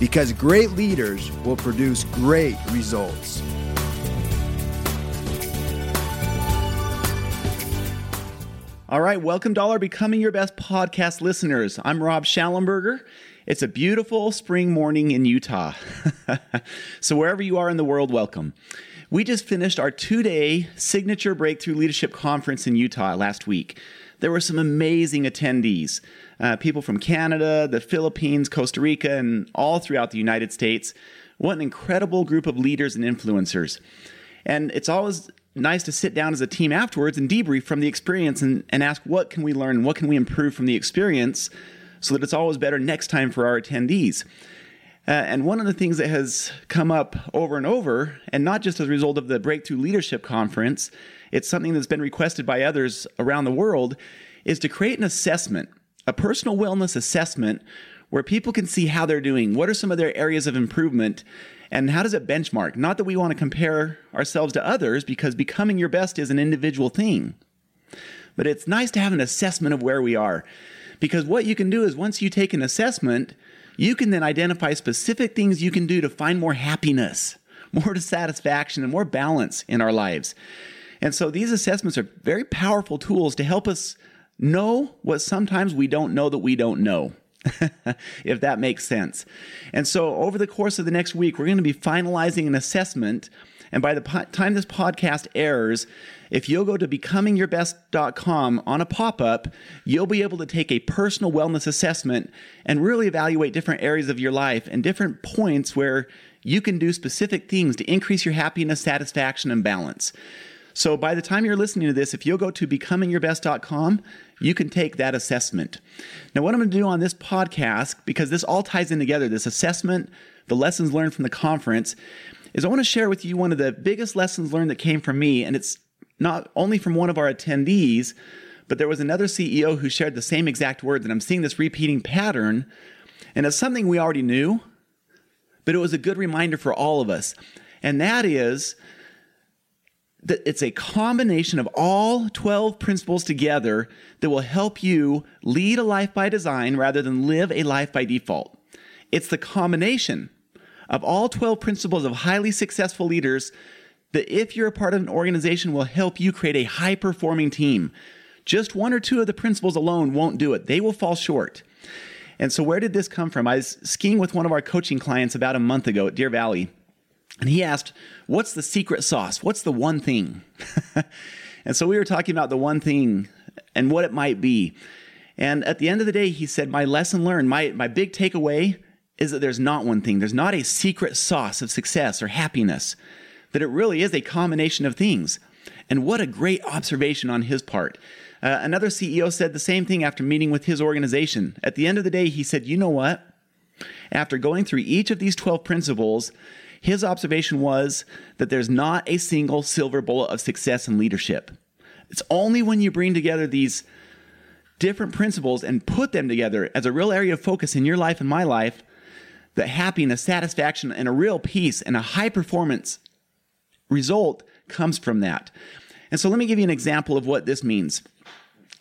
Because great leaders will produce great results. All right, welcome to all our Becoming Your Best podcast listeners. I'm Rob Shallenberger. It's a beautiful spring morning in Utah. so, wherever you are in the world, welcome. We just finished our two day signature breakthrough leadership conference in Utah last week. There were some amazing attendees uh, people from Canada, the Philippines, Costa Rica, and all throughout the United States. What an incredible group of leaders and influencers. And it's always nice to sit down as a team afterwards and debrief from the experience and, and ask what can we learn, what can we improve from the experience so that it's always better next time for our attendees. Uh, and one of the things that has come up over and over, and not just as a result of the Breakthrough Leadership Conference, it's something that's been requested by others around the world, is to create an assessment, a personal wellness assessment where people can see how they're doing. What are some of their areas of improvement? And how does it benchmark? Not that we want to compare ourselves to others because becoming your best is an individual thing. But it's nice to have an assessment of where we are. Because what you can do is once you take an assessment, you can then identify specific things you can do to find more happiness, more satisfaction, and more balance in our lives. And so these assessments are very powerful tools to help us know what sometimes we don't know that we don't know. if that makes sense. And so, over the course of the next week, we're going to be finalizing an assessment. And by the po- time this podcast airs, if you'll go to becomingyourbest.com on a pop up, you'll be able to take a personal wellness assessment and really evaluate different areas of your life and different points where you can do specific things to increase your happiness, satisfaction, and balance. So by the time you're listening to this, if you'll go to becomingyourbest.com, you can take that assessment. Now, what I'm going to do on this podcast, because this all ties in together, this assessment, the lessons learned from the conference, is I want to share with you one of the biggest lessons learned that came from me. And it's not only from one of our attendees, but there was another CEO who shared the same exact words. And I'm seeing this repeating pattern. And it's something we already knew, but it was a good reminder for all of us. And that is it's a combination of all 12 principles together that will help you lead a life by design rather than live a life by default. It's the combination of all 12 principles of highly successful leaders that if you're a part of an organization will help you create a high performing team. Just one or two of the principles alone won't do it. They will fall short. And so where did this come from? I was skiing with one of our coaching clients about a month ago at Deer Valley and he asked, What's the secret sauce? What's the one thing? and so we were talking about the one thing and what it might be. And at the end of the day, he said, My lesson learned, my, my big takeaway is that there's not one thing. There's not a secret sauce of success or happiness, that it really is a combination of things. And what a great observation on his part. Uh, another CEO said the same thing after meeting with his organization. At the end of the day, he said, You know what? After going through each of these 12 principles, his observation was that there's not a single silver bullet of success in leadership. It's only when you bring together these different principles and put them together as a real area of focus in your life and my life that happiness, satisfaction, and a real peace and a high performance result comes from that. And so let me give you an example of what this means.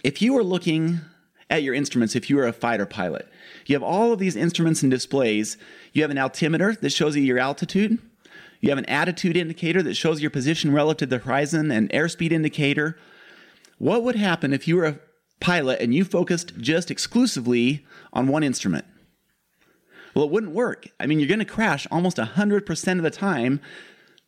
If you are looking at your instruments, if you are a fighter pilot, you have all of these instruments and displays. You have an altimeter that shows you your altitude. You have an attitude indicator that shows your position relative to the horizon, an airspeed indicator. What would happen if you were a pilot and you focused just exclusively on one instrument? Well, it wouldn't work. I mean, you're going to crash almost 100% of the time,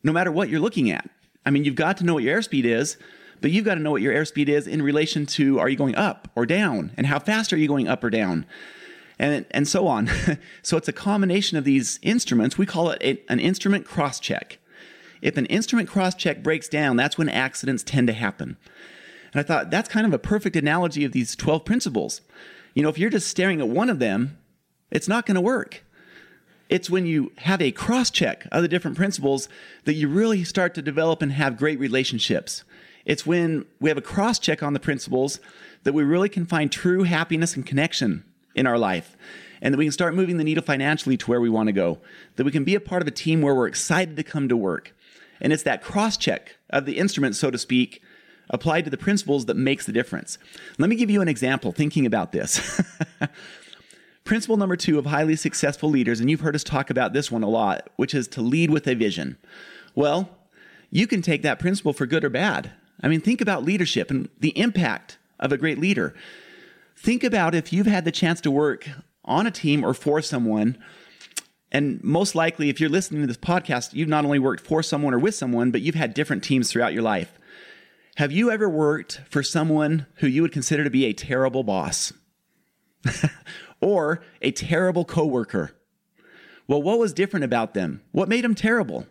no matter what you're looking at. I mean, you've got to know what your airspeed is, but you've got to know what your airspeed is in relation to are you going up or down, and how fast are you going up or down and, and so on. so it's a combination of these instruments. We call it a, an instrument cross check. If an instrument cross check breaks down, that's when accidents tend to happen. And I thought that's kind of a perfect analogy of these 12 principles. You know, if you're just staring at one of them, it's not going to work. It's when you have a cross check of the different principles that you really start to develop and have great relationships. It's when we have a cross check on the principles that we really can find true happiness and connection in our life. And that we can start moving the needle financially to where we want to go. That we can be a part of a team where we're excited to come to work. And it's that cross check of the instrument, so to speak, applied to the principles that makes the difference. Let me give you an example thinking about this. Principle number two of highly successful leaders, and you've heard us talk about this one a lot, which is to lead with a vision. Well, you can take that principle for good or bad. I mean, think about leadership and the impact of a great leader. Think about if you've had the chance to work on a team or for someone. And most likely, if you're listening to this podcast, you've not only worked for someone or with someone, but you've had different teams throughout your life. Have you ever worked for someone who you would consider to be a terrible boss? or a terrible coworker? Well, what was different about them? What made them terrible?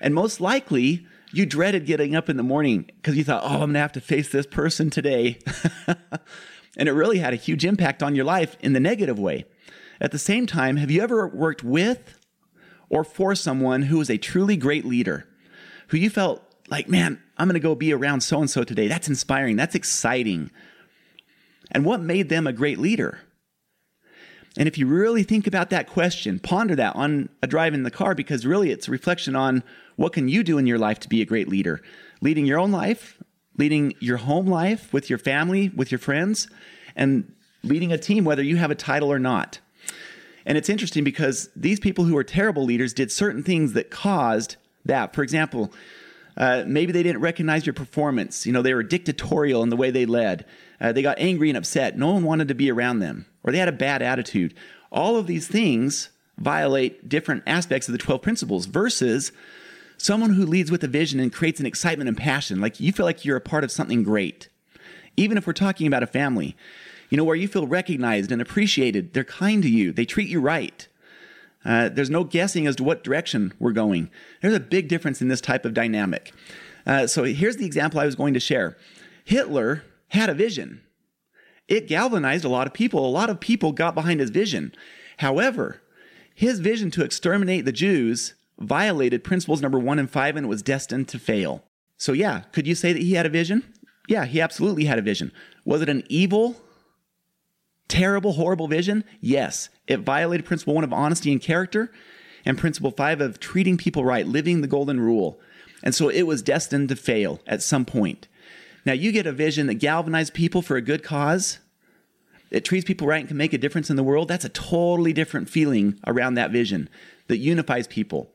And most likely, you dreaded getting up in the morning because you thought, oh, I'm going to have to face this person today. and it really had a huge impact on your life in the negative way. At the same time, have you ever worked with or for someone who was a truly great leader, who you felt like, man, I'm going to go be around so and so today? That's inspiring. That's exciting. And what made them a great leader? And if you really think about that question, ponder that on a drive in the car because really it's a reflection on what can you do in your life to be a great leader? Leading your own life, leading your home life with your family, with your friends, and leading a team whether you have a title or not. And it's interesting because these people who are terrible leaders did certain things that caused that. For example, uh, maybe they didn't recognize your performance. You know, they were dictatorial in the way they led. Uh, they got angry and upset. No one wanted to be around them, or they had a bad attitude. All of these things violate different aspects of the 12 principles versus someone who leads with a vision and creates an excitement and passion. Like you feel like you're a part of something great. Even if we're talking about a family, you know, where you feel recognized and appreciated, they're kind to you, they treat you right. Uh, there's no guessing as to what direction we're going. There's a big difference in this type of dynamic. Uh, so here's the example I was going to share Hitler had a vision. It galvanized a lot of people. A lot of people got behind his vision. However, his vision to exterminate the Jews violated principles number one and five and was destined to fail. So, yeah, could you say that he had a vision? Yeah, he absolutely had a vision. Was it an evil, terrible, horrible vision? Yes. It violated principle one of honesty and character and principle five of treating people right, living the golden rule. And so it was destined to fail at some point. Now, you get a vision that galvanizes people for a good cause, it treats people right and can make a difference in the world. That's a totally different feeling around that vision that unifies people.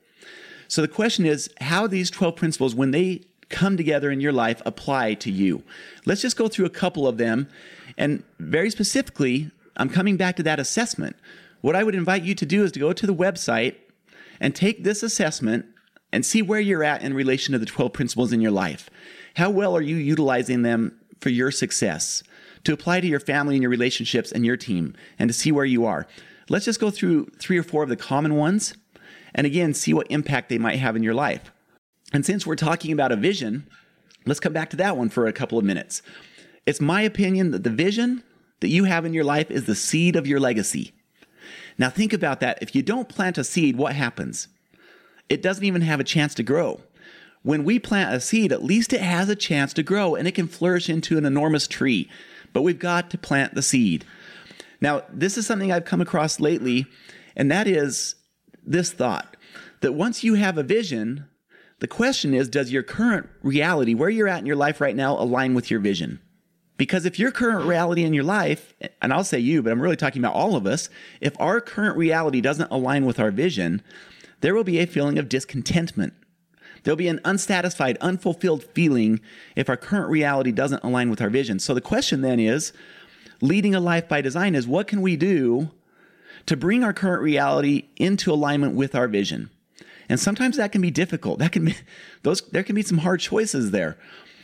So the question is how these 12 principles, when they come together in your life, apply to you. Let's just go through a couple of them. And very specifically, I'm coming back to that assessment. What I would invite you to do is to go to the website and take this assessment and see where you're at in relation to the 12 principles in your life. How well are you utilizing them for your success? To apply to your family and your relationships and your team and to see where you are. Let's just go through three or four of the common ones and again see what impact they might have in your life. And since we're talking about a vision, let's come back to that one for a couple of minutes. It's my opinion that the vision that you have in your life is the seed of your legacy. Now, think about that. If you don't plant a seed, what happens? It doesn't even have a chance to grow when we plant a seed, at least it has a chance to grow and it can flourish into an enormous tree. But we've got to plant the seed. Now, this is something I've come across lately, and that is this thought that once you have a vision, the question is does your current reality, where you're at in your life right now, align with your vision? Because if your current reality in your life, and I'll say you, but I'm really talking about all of us, if our current reality doesn't align with our vision, there will be a feeling of discontentment There'll be an unsatisfied, unfulfilled feeling if our current reality doesn't align with our vision. So the question then is leading a life by design is what can we do to bring our current reality into alignment with our vision? And sometimes that can be difficult. That can be those there can be some hard choices there.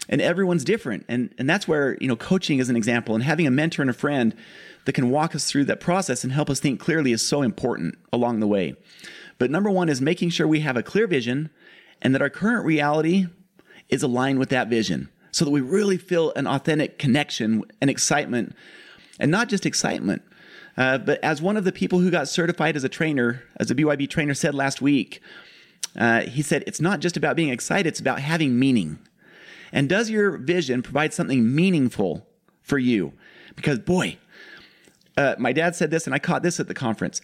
And everyone's different. And and that's where, you know, coaching is an example and having a mentor and a friend that can walk us through that process and help us think clearly is so important along the way. But number 1 is making sure we have a clear vision and that our current reality is aligned with that vision so that we really feel an authentic connection and excitement. And not just excitement, Uh, but as one of the people who got certified as a trainer, as a BYB trainer said last week, uh, he said, it's not just about being excited, it's about having meaning. And does your vision provide something meaningful for you? Because, boy, uh, my dad said this, and I caught this at the conference.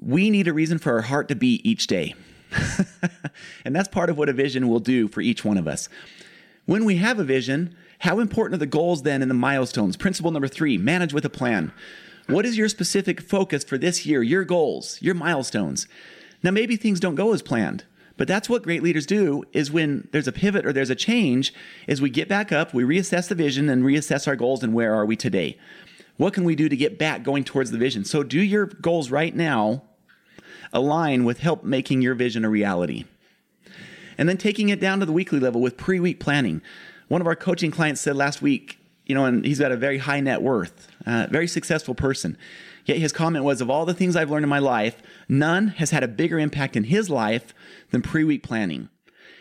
We need a reason for our heart to beat each day. and that's part of what a vision will do for each one of us. When we have a vision, how important are the goals then and the milestones? Principle number three manage with a plan. What is your specific focus for this year, your goals, your milestones? Now, maybe things don't go as planned. But that's what great leaders do is when there's a pivot or there's a change, is we get back up, we reassess the vision and reassess our goals and where are we today? What can we do to get back going towards the vision? So do your goals right now align with help making your vision a reality. And then taking it down to the weekly level with pre-week planning. One of our coaching clients said last week, you know, and he's got a very high net worth, very successful person. Yet his comment was of all the things I've learned in my life, none has had a bigger impact in his life than pre week planning.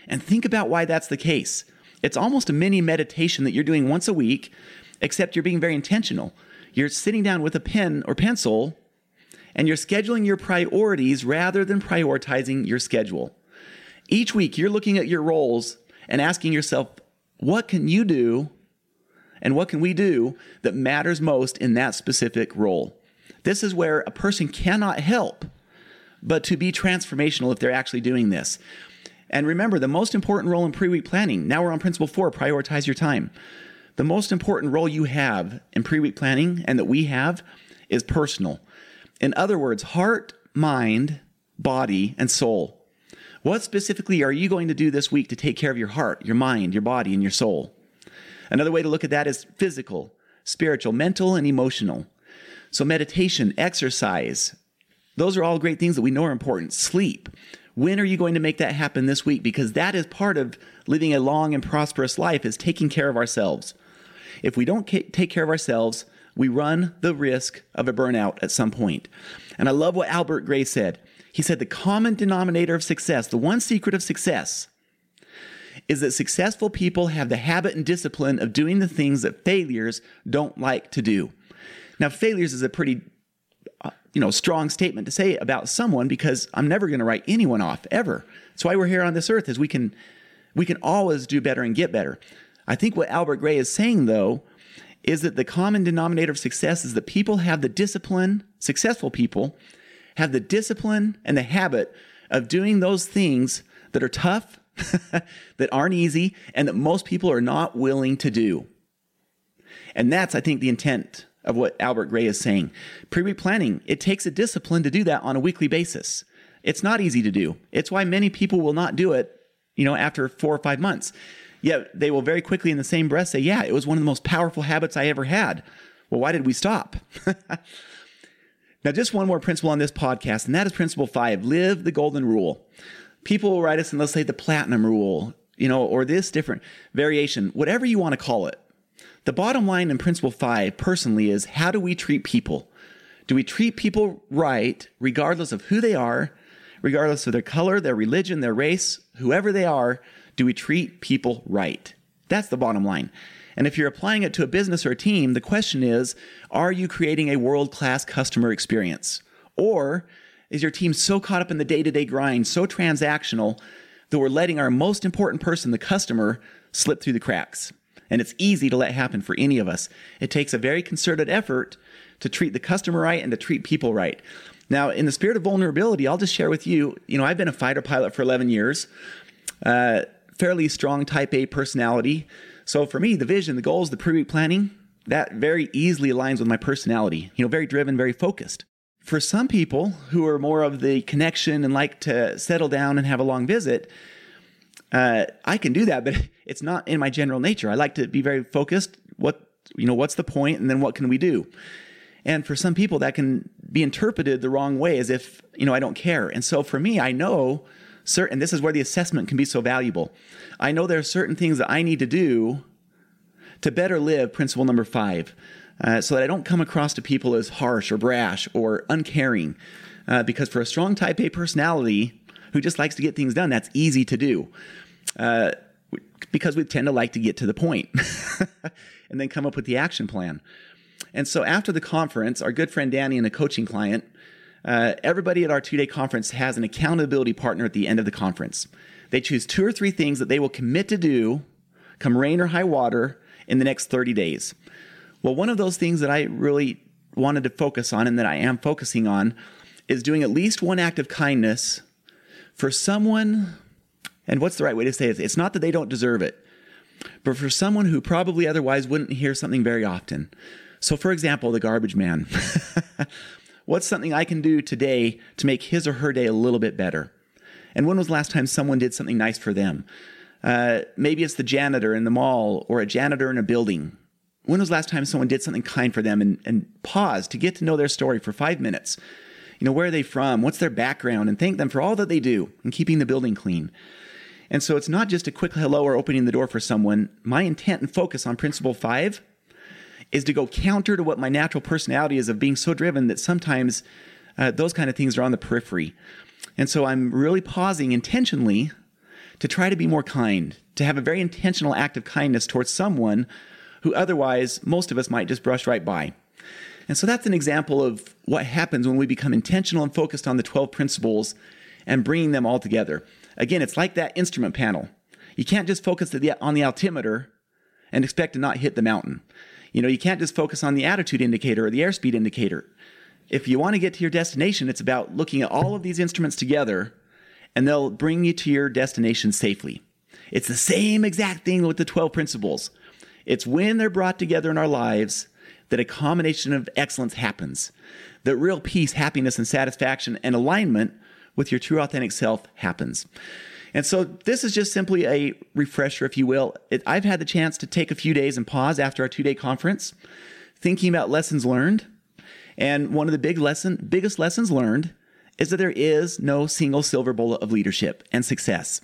And think about why that's the case. It's almost a mini meditation that you're doing once a week, except you're being very intentional. You're sitting down with a pen or pencil and you're scheduling your priorities rather than prioritizing your schedule. Each week, you're looking at your roles and asking yourself, what can you do and what can we do that matters most in that specific role? This is where a person cannot help but to be transformational if they're actually doing this. And remember, the most important role in pre week planning, now we're on principle four prioritize your time. The most important role you have in pre week planning and that we have is personal. In other words, heart, mind, body, and soul. What specifically are you going to do this week to take care of your heart, your mind, your body, and your soul? Another way to look at that is physical, spiritual, mental, and emotional. So, meditation, exercise, those are all great things that we know are important. Sleep. When are you going to make that happen this week? Because that is part of living a long and prosperous life is taking care of ourselves. If we don't take care of ourselves, we run the risk of a burnout at some point. And I love what Albert Gray said. He said the common denominator of success, the one secret of success, is that successful people have the habit and discipline of doing the things that failures don't like to do. Now, failures is a pretty uh, you know, strong statement to say about someone because I'm never going to write anyone off ever. That's why we're here on this earth is we can we can always do better and get better. I think what Albert Gray is saying though is that the common denominator of success is that people have the discipline, successful people have the discipline and the habit of doing those things that are tough, that aren't easy, and that most people are not willing to do. And that's, I think, the intent of what Albert Gray is saying. Pre week planning, it takes a discipline to do that on a weekly basis. It's not easy to do. It's why many people will not do it, you know, after four or five months. Yet they will very quickly in the same breath say, Yeah, it was one of the most powerful habits I ever had. Well, why did we stop? now, just one more principle on this podcast, and that is principle five live the golden rule. People will write us and they'll say the platinum rule, you know, or this different variation, whatever you want to call it. The bottom line in principle five, personally, is how do we treat people? Do we treat people right, regardless of who they are, regardless of their color, their religion, their race, whoever they are? Do we treat people right? That's the bottom line. And if you're applying it to a business or a team, the question is are you creating a world class customer experience? Or is your team so caught up in the day to day grind, so transactional, that we're letting our most important person, the customer, slip through the cracks? And it's easy to let happen for any of us. It takes a very concerted effort to treat the customer right and to treat people right. Now, in the spirit of vulnerability, I'll just share with you, you know, I've been a fighter pilot for 11 years, uh, fairly strong type A personality. So for me, the vision, the goals, the pre-week planning, that very easily aligns with my personality. You know, very driven, very focused. For some people who are more of the connection and like to settle down and have a long visit, uh, I can do that, but it's not in my general nature. I like to be very focused. What you know, what's the point, and then what can we do? And for some people, that can be interpreted the wrong way, as if you know I don't care. And so for me, I know certain. This is where the assessment can be so valuable. I know there are certain things that I need to do to better live. Principle number five. Uh, so that I don't come across to people as harsh or brash or uncaring. Uh, because for a strong type A personality, who just likes to get things done. That's easy to do. Uh, because we tend to like to get to the point and then come up with the action plan. And so after the conference, our good friend Danny and a coaching client, uh, everybody at our two day conference has an accountability partner at the end of the conference. They choose two or three things that they will commit to do, come rain or high water, in the next 30 days. Well, one of those things that I really wanted to focus on and that I am focusing on is doing at least one act of kindness for someone. And what's the right way to say it? It's not that they don't deserve it, but for someone who probably otherwise wouldn't hear something very often. So, for example, the garbage man. What's something I can do today to make his or her day a little bit better? And when was the last time someone did something nice for them? Uh, maybe it's the janitor in the mall or a janitor in a building. When was last time someone did something kind for them and, and pause to get to know their story for five minutes? You know, where are they from? What's their background? And thank them for all that they do in keeping the building clean. And so it's not just a quick hello or opening the door for someone. My intent and focus on principle five is to go counter to what my natural personality is of being so driven that sometimes uh, those kind of things are on the periphery. And so I'm really pausing intentionally to try to be more kind, to have a very intentional act of kindness towards someone who otherwise most of us might just brush right by. And so that's an example of what happens when we become intentional and focused on the 12 principles and bringing them all together. Again, it's like that instrument panel. You can't just focus on the altimeter and expect to not hit the mountain. You know, you can't just focus on the attitude indicator or the airspeed indicator. If you want to get to your destination, it's about looking at all of these instruments together and they'll bring you to your destination safely. It's the same exact thing with the 12 principles. It's when they're brought together in our lives that a combination of excellence happens. That real peace, happiness, and satisfaction and alignment with your true authentic self happens. And so this is just simply a refresher, if you will. It, I've had the chance to take a few days and pause after our two day conference, thinking about lessons learned. And one of the big lesson, biggest lessons learned is that there is no single silver bullet of leadership and success.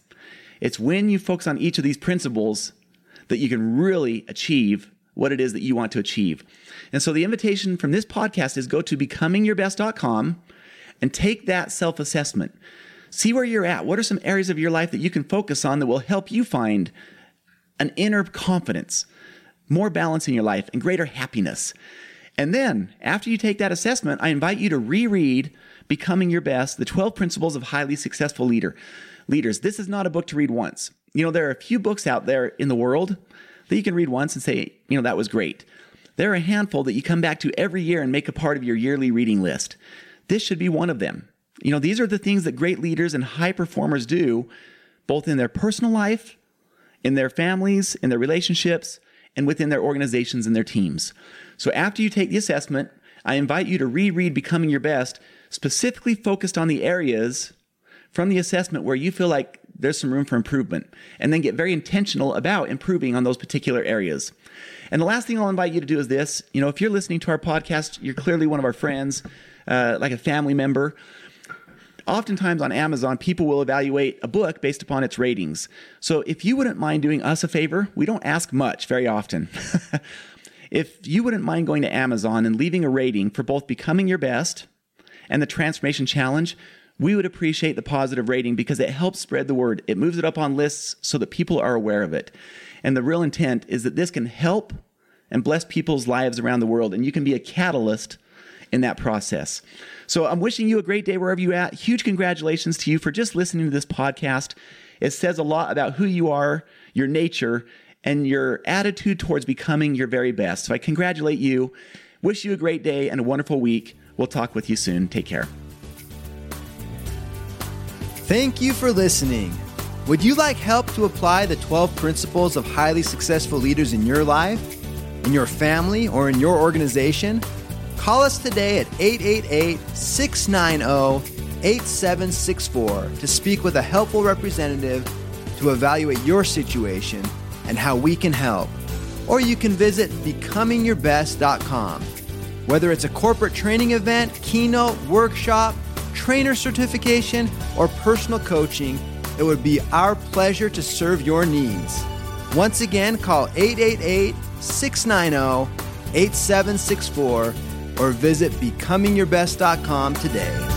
It's when you focus on each of these principles that you can really achieve what it is that you want to achieve. And so the invitation from this podcast is go to becomingyourbest.com and take that self assessment. See where you're at. What are some areas of your life that you can focus on that will help you find an inner confidence, more balance in your life, and greater happiness? And then, after you take that assessment, I invite you to reread Becoming Your Best, the 12 Principles of Highly Successful Leader. Leaders, this is not a book to read once. You know, there are a few books out there in the world that you can read once and say, you know, that was great. There are a handful that you come back to every year and make a part of your yearly reading list. This should be one of them. You know, these are the things that great leaders and high performers do, both in their personal life, in their families, in their relationships, and within their organizations and their teams. So after you take the assessment, I invite you to reread Becoming Your Best, specifically focused on the areas from the assessment where you feel like there's some room for improvement, and then get very intentional about improving on those particular areas. And the last thing I'll invite you to do is this you know, if you're listening to our podcast, you're clearly one of our friends, uh, like a family member oftentimes on Amazon, people will evaluate a book based upon its ratings. So if you wouldn't mind doing us a favor, we don't ask much very often. if you wouldn't mind going to Amazon and leaving a rating for both Becoming Your Best and the Transformation Challenge, we would appreciate the positive rating because it helps spread the word. It moves it up on lists so that people are aware of it. And the real intent is that this can help and bless people's lives around the world, and you can be a catalyst in that process. So I'm wishing you a great day wherever you're at. Huge congratulations to you for just listening to this podcast. It says a lot about who you are, your nature, and your attitude towards becoming your very best. So I congratulate you. Wish you a great day and a wonderful week. We'll talk with you soon. Take care. Thank you for listening. Would you like help to apply the 12 principles of highly successful leaders in your life, in your family, or in your organization? Call us today at 888 690 8764 to speak with a helpful representative to evaluate your situation and how we can help. Or you can visit becomingyourbest.com. Whether it's a corporate training event, keynote, workshop, trainer certification, or personal coaching, it would be our pleasure to serve your needs. Once again, call 888 690 8764 or visit becomingyourbest.com today.